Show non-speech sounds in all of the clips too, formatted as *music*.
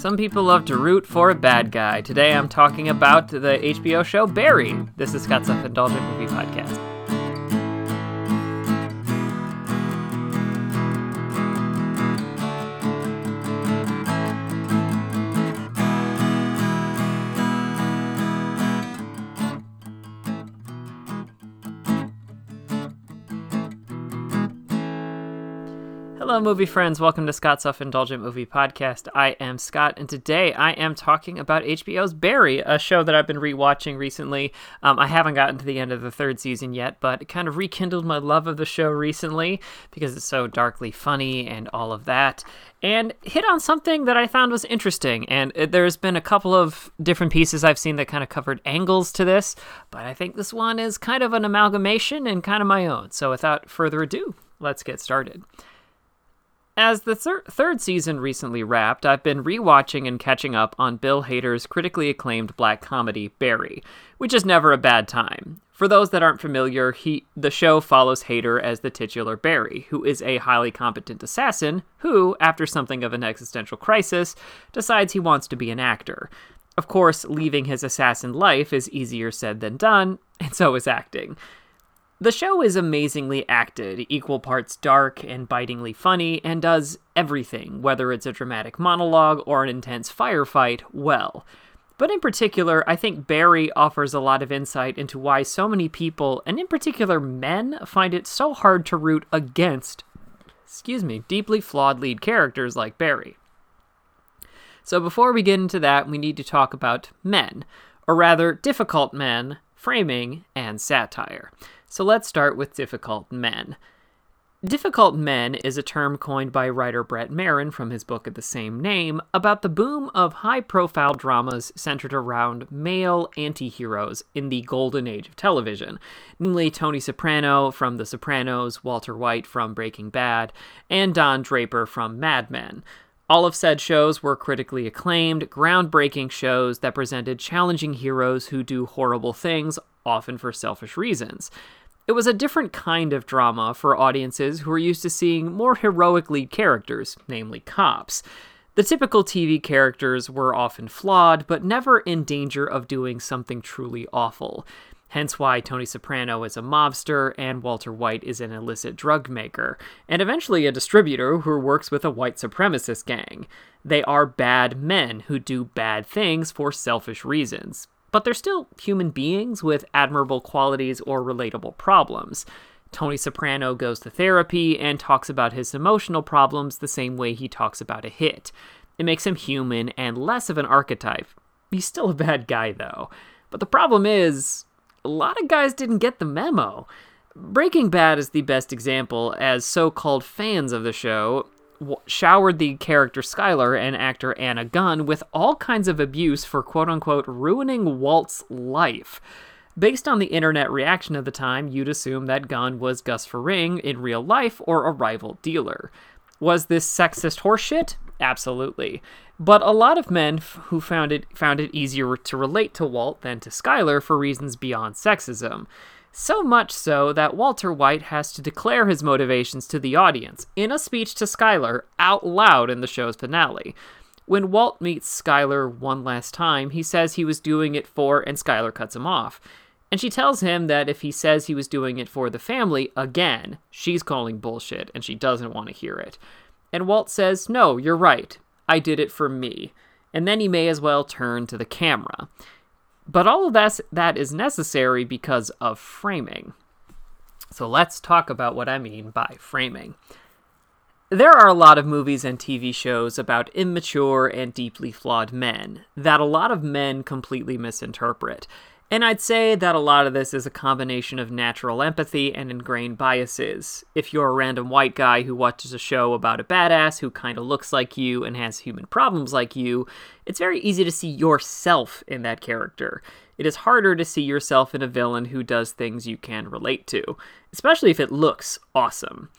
Some people love to root for a bad guy. Today I'm talking about the HBO show Barry. This is Scott's Self Indulgent Movie Podcast. Hello, movie friends. Welcome to Scott's Self Indulgent Movie Podcast. I am Scott, and today I am talking about HBO's Barry, a show that I've been rewatching recently. Um, I haven't gotten to the end of the third season yet, but it kind of rekindled my love of the show recently because it's so darkly funny and all of that. And hit on something that I found was interesting. And there's been a couple of different pieces I've seen that kind of covered angles to this, but I think this one is kind of an amalgamation and kind of my own. So without further ado, let's get started. As the thir- third season recently wrapped, I've been rewatching and catching up on Bill Hader's critically acclaimed black comedy Barry, which is never a bad time. For those that aren't familiar, he the show follows Hader as the titular Barry, who is a highly competent assassin who, after something of an existential crisis, decides he wants to be an actor. Of course, leaving his assassin life is easier said than done, *laughs* and so is acting. The show is amazingly acted, equal parts dark and bitingly funny, and does everything, whether it's a dramatic monologue or an intense firefight, well. But in particular, I think Barry offers a lot of insight into why so many people, and in particular men, find it so hard to root against, excuse me, deeply flawed lead characters like Barry. So before we get into that, we need to talk about men, or rather, difficult men, framing, and satire. So let's start with difficult men. Difficult men is a term coined by writer Brett Martin from his book of the same name about the boom of high profile dramas centered around male anti heroes in the golden age of television, namely Tony Soprano from The Sopranos, Walter White from Breaking Bad, and Don Draper from Mad Men. All of said shows were critically acclaimed, groundbreaking shows that presented challenging heroes who do horrible things, often for selfish reasons. It was a different kind of drama for audiences who were used to seeing more heroic lead characters, namely cops. The typical TV characters were often flawed, but never in danger of doing something truly awful. Hence why Tony Soprano is a mobster and Walter White is an illicit drug maker, and eventually a distributor who works with a white supremacist gang. They are bad men who do bad things for selfish reasons but they're still human beings with admirable qualities or relatable problems. Tony Soprano goes to therapy and talks about his emotional problems the same way he talks about a hit. It makes him human and less of an archetype. He's still a bad guy, though. But the problem is, a lot of guys didn't get the memo. Breaking Bad is the best example, as so called fans of the show showered the character Skyler and actor Anna Gunn with all kinds of abuse for quote unquote ruining Walt's life. Based on the internet reaction of the time, you'd assume that Gunn was Gus Fring in real life or a rival dealer. Was this sexist horseshit? Absolutely. But a lot of men f- who found it found it easier to relate to Walt than to Skyler for reasons beyond sexism. So much so that Walter White has to declare his motivations to the audience in a speech to Skyler out loud in the show's finale. When Walt meets Skyler one last time, he says he was doing it for, and Skyler cuts him off. And she tells him that if he says he was doing it for the family again, she's calling bullshit and she doesn't want to hear it. And Walt says, No, you're right. I did it for me. And then he may as well turn to the camera. But all of that, that is necessary because of framing. So let's talk about what I mean by framing. There are a lot of movies and TV shows about immature and deeply flawed men that a lot of men completely misinterpret. And I'd say that a lot of this is a combination of natural empathy and ingrained biases. If you're a random white guy who watches a show about a badass who kind of looks like you and has human problems like you, it's very easy to see yourself in that character. It is harder to see yourself in a villain who does things you can relate to, especially if it looks awesome.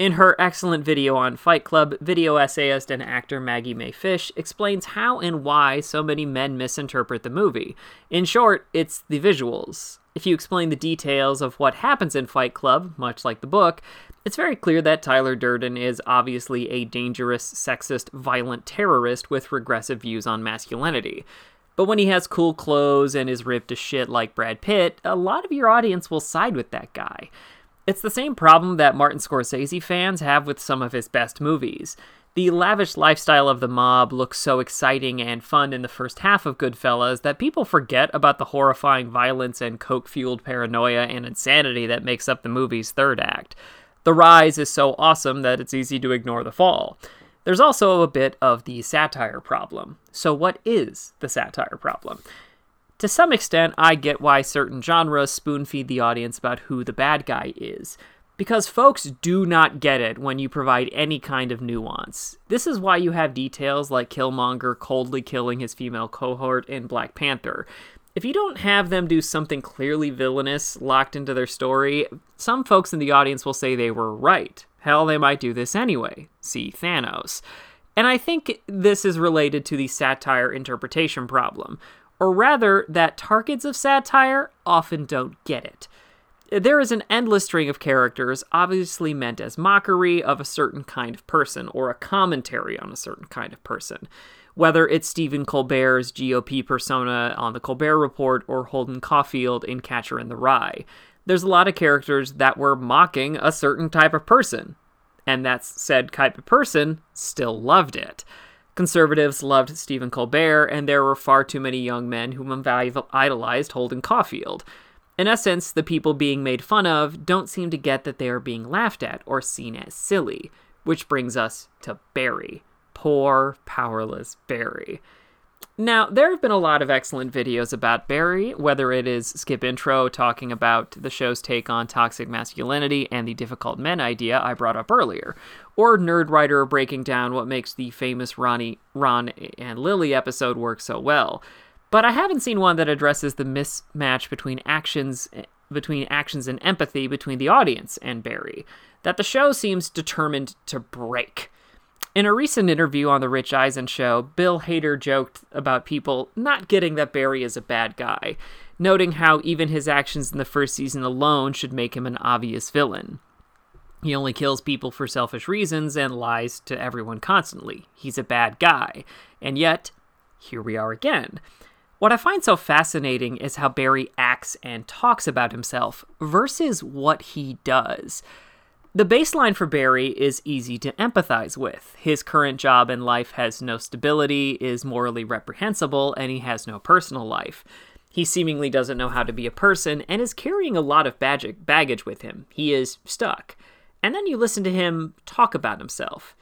In her excellent video on Fight Club, video essayist and actor Maggie Mae Fish explains how and why so many men misinterpret the movie. In short, it's the visuals. If you explain the details of what happens in Fight Club, much like the book, It's very clear that Tyler Durden is obviously a dangerous, sexist, violent terrorist with regressive views on masculinity. But when he has cool clothes and is ripped to shit like Brad Pitt, a lot of your audience will side with that guy. It's the same problem that Martin Scorsese fans have with some of his best movies. The lavish lifestyle of the mob looks so exciting and fun in the first half of Goodfellas that people forget about the horrifying violence and coke fueled paranoia and insanity that makes up the movie's third act. The rise is so awesome that it's easy to ignore the fall. There's also a bit of the satire problem. So, what is the satire problem? To some extent, I get why certain genres spoon feed the audience about who the bad guy is. Because folks do not get it when you provide any kind of nuance. This is why you have details like Killmonger coldly killing his female cohort in Black Panther. If you don't have them do something clearly villainous locked into their story, some folks in the audience will say they were right. Hell, they might do this anyway. See Thanos. And I think this is related to the satire interpretation problem, or rather, that targets of satire often don't get it. There is an endless string of characters, obviously meant as mockery of a certain kind of person, or a commentary on a certain kind of person whether it's Stephen Colbert's GOP persona on The Colbert Report or Holden Caulfield in Catcher in the Rye. There's a lot of characters that were mocking a certain type of person, and that said type of person still loved it. Conservatives loved Stephen Colbert, and there were far too many young men whom idolized Holden Caulfield. In essence, the people being made fun of don't seem to get that they are being laughed at or seen as silly, which brings us to Barry poor, powerless Barry. Now, there have been a lot of excellent videos about Barry, whether it is Skip Intro talking about the show's take on toxic masculinity and the difficult men idea I brought up earlier, or Nerdwriter breaking down what makes the famous Ronnie, Ron and Lily episode work so well. But I haven't seen one that addresses the mismatch between actions between actions and empathy between the audience and Barry that the show seems determined to break. In a recent interview on The Rich Eisen show, Bill Hader joked about people not getting that Barry is a bad guy, noting how even his actions in the first season alone should make him an obvious villain. He only kills people for selfish reasons and lies to everyone constantly. He's a bad guy. And yet, here we are again. What I find so fascinating is how Barry acts and talks about himself versus what he does. The baseline for Barry is easy to empathize with. His current job in life has no stability, is morally reprehensible, and he has no personal life. He seemingly doesn't know how to be a person and is carrying a lot of baggage with him. He is stuck. And then you listen to him talk about himself.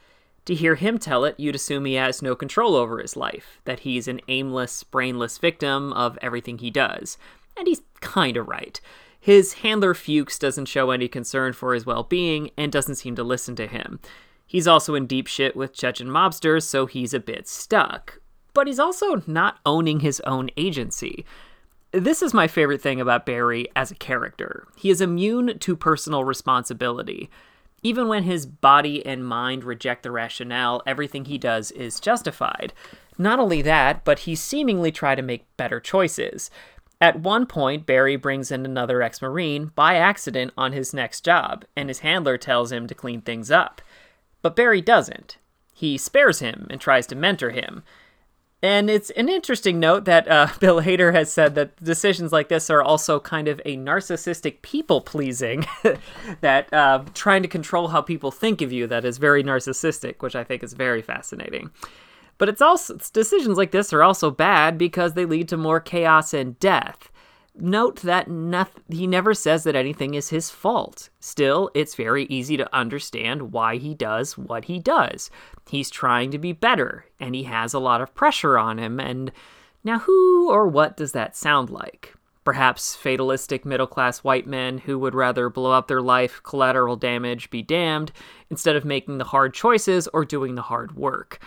To hear him tell it, you'd assume he has no control over his life, that he's an aimless, brainless victim of everything he does. And he's kinda right. His handler Fuches doesn't show any concern for his well being and doesn't seem to listen to him. He's also in deep shit with Chechen mobsters, so he's a bit stuck. But he's also not owning his own agency. This is my favorite thing about Barry as a character. He is immune to personal responsibility. Even when his body and mind reject the rationale, everything he does is justified. Not only that, but he seemingly try to make better choices. At one point, Barry brings in another ex Marine by accident on his next job, and his handler tells him to clean things up. But Barry doesn't. He spares him and tries to mentor him. And it's an interesting note that uh, *laughs* Bill Hader has said that decisions like this are also kind of a narcissistic people pleasing, *laughs* that uh, trying to control how people think of you, that is very narcissistic, which I think is very fascinating. But it's also decisions like this are also bad because they lead to more chaos and death. Note that noth- he never says that anything is his fault. Still, it's very easy to understand why he does what he does. He's trying to be better, and he has a lot of pressure on him, and now who or what does that sound like? Perhaps fatalistic middle class white men who would rather blow up their life, collateral damage, be damned, instead of making the hard choices or doing the hard work.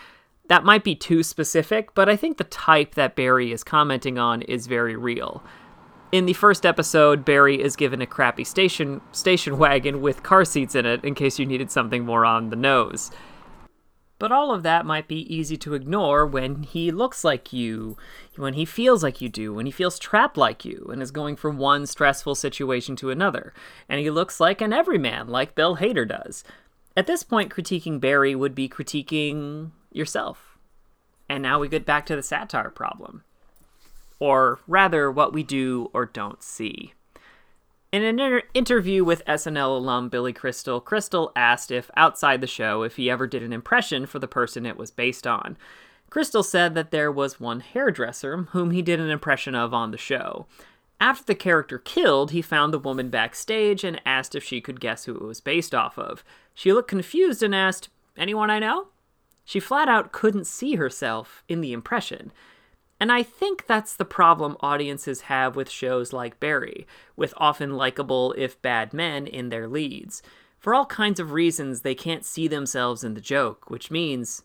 That might be too specific, but I think the type that Barry is commenting on is very real. In the first episode, Barry is given a crappy station station wagon with car seats in it in case you needed something more on the nose. But all of that might be easy to ignore when he looks like you, when he feels like you do, when he feels trapped like you, and is going from one stressful situation to another. And he looks like an everyman, like Bill Hader does. At this point, critiquing Barry would be critiquing yourself. And now we get back to the satire problem. Or rather, what we do or don't see. In an inter- interview with SNL alum Billy Crystal, Crystal asked if, outside the show, if he ever did an impression for the person it was based on. Crystal said that there was one hairdresser whom he did an impression of on the show. After the character killed, he found the woman backstage and asked if she could guess who it was based off of. She looked confused and asked, Anyone I know? She flat out couldn't see herself in the impression. And I think that's the problem audiences have with shows like Barry, with often likable, if bad men in their leads. For all kinds of reasons, they can't see themselves in the joke, which means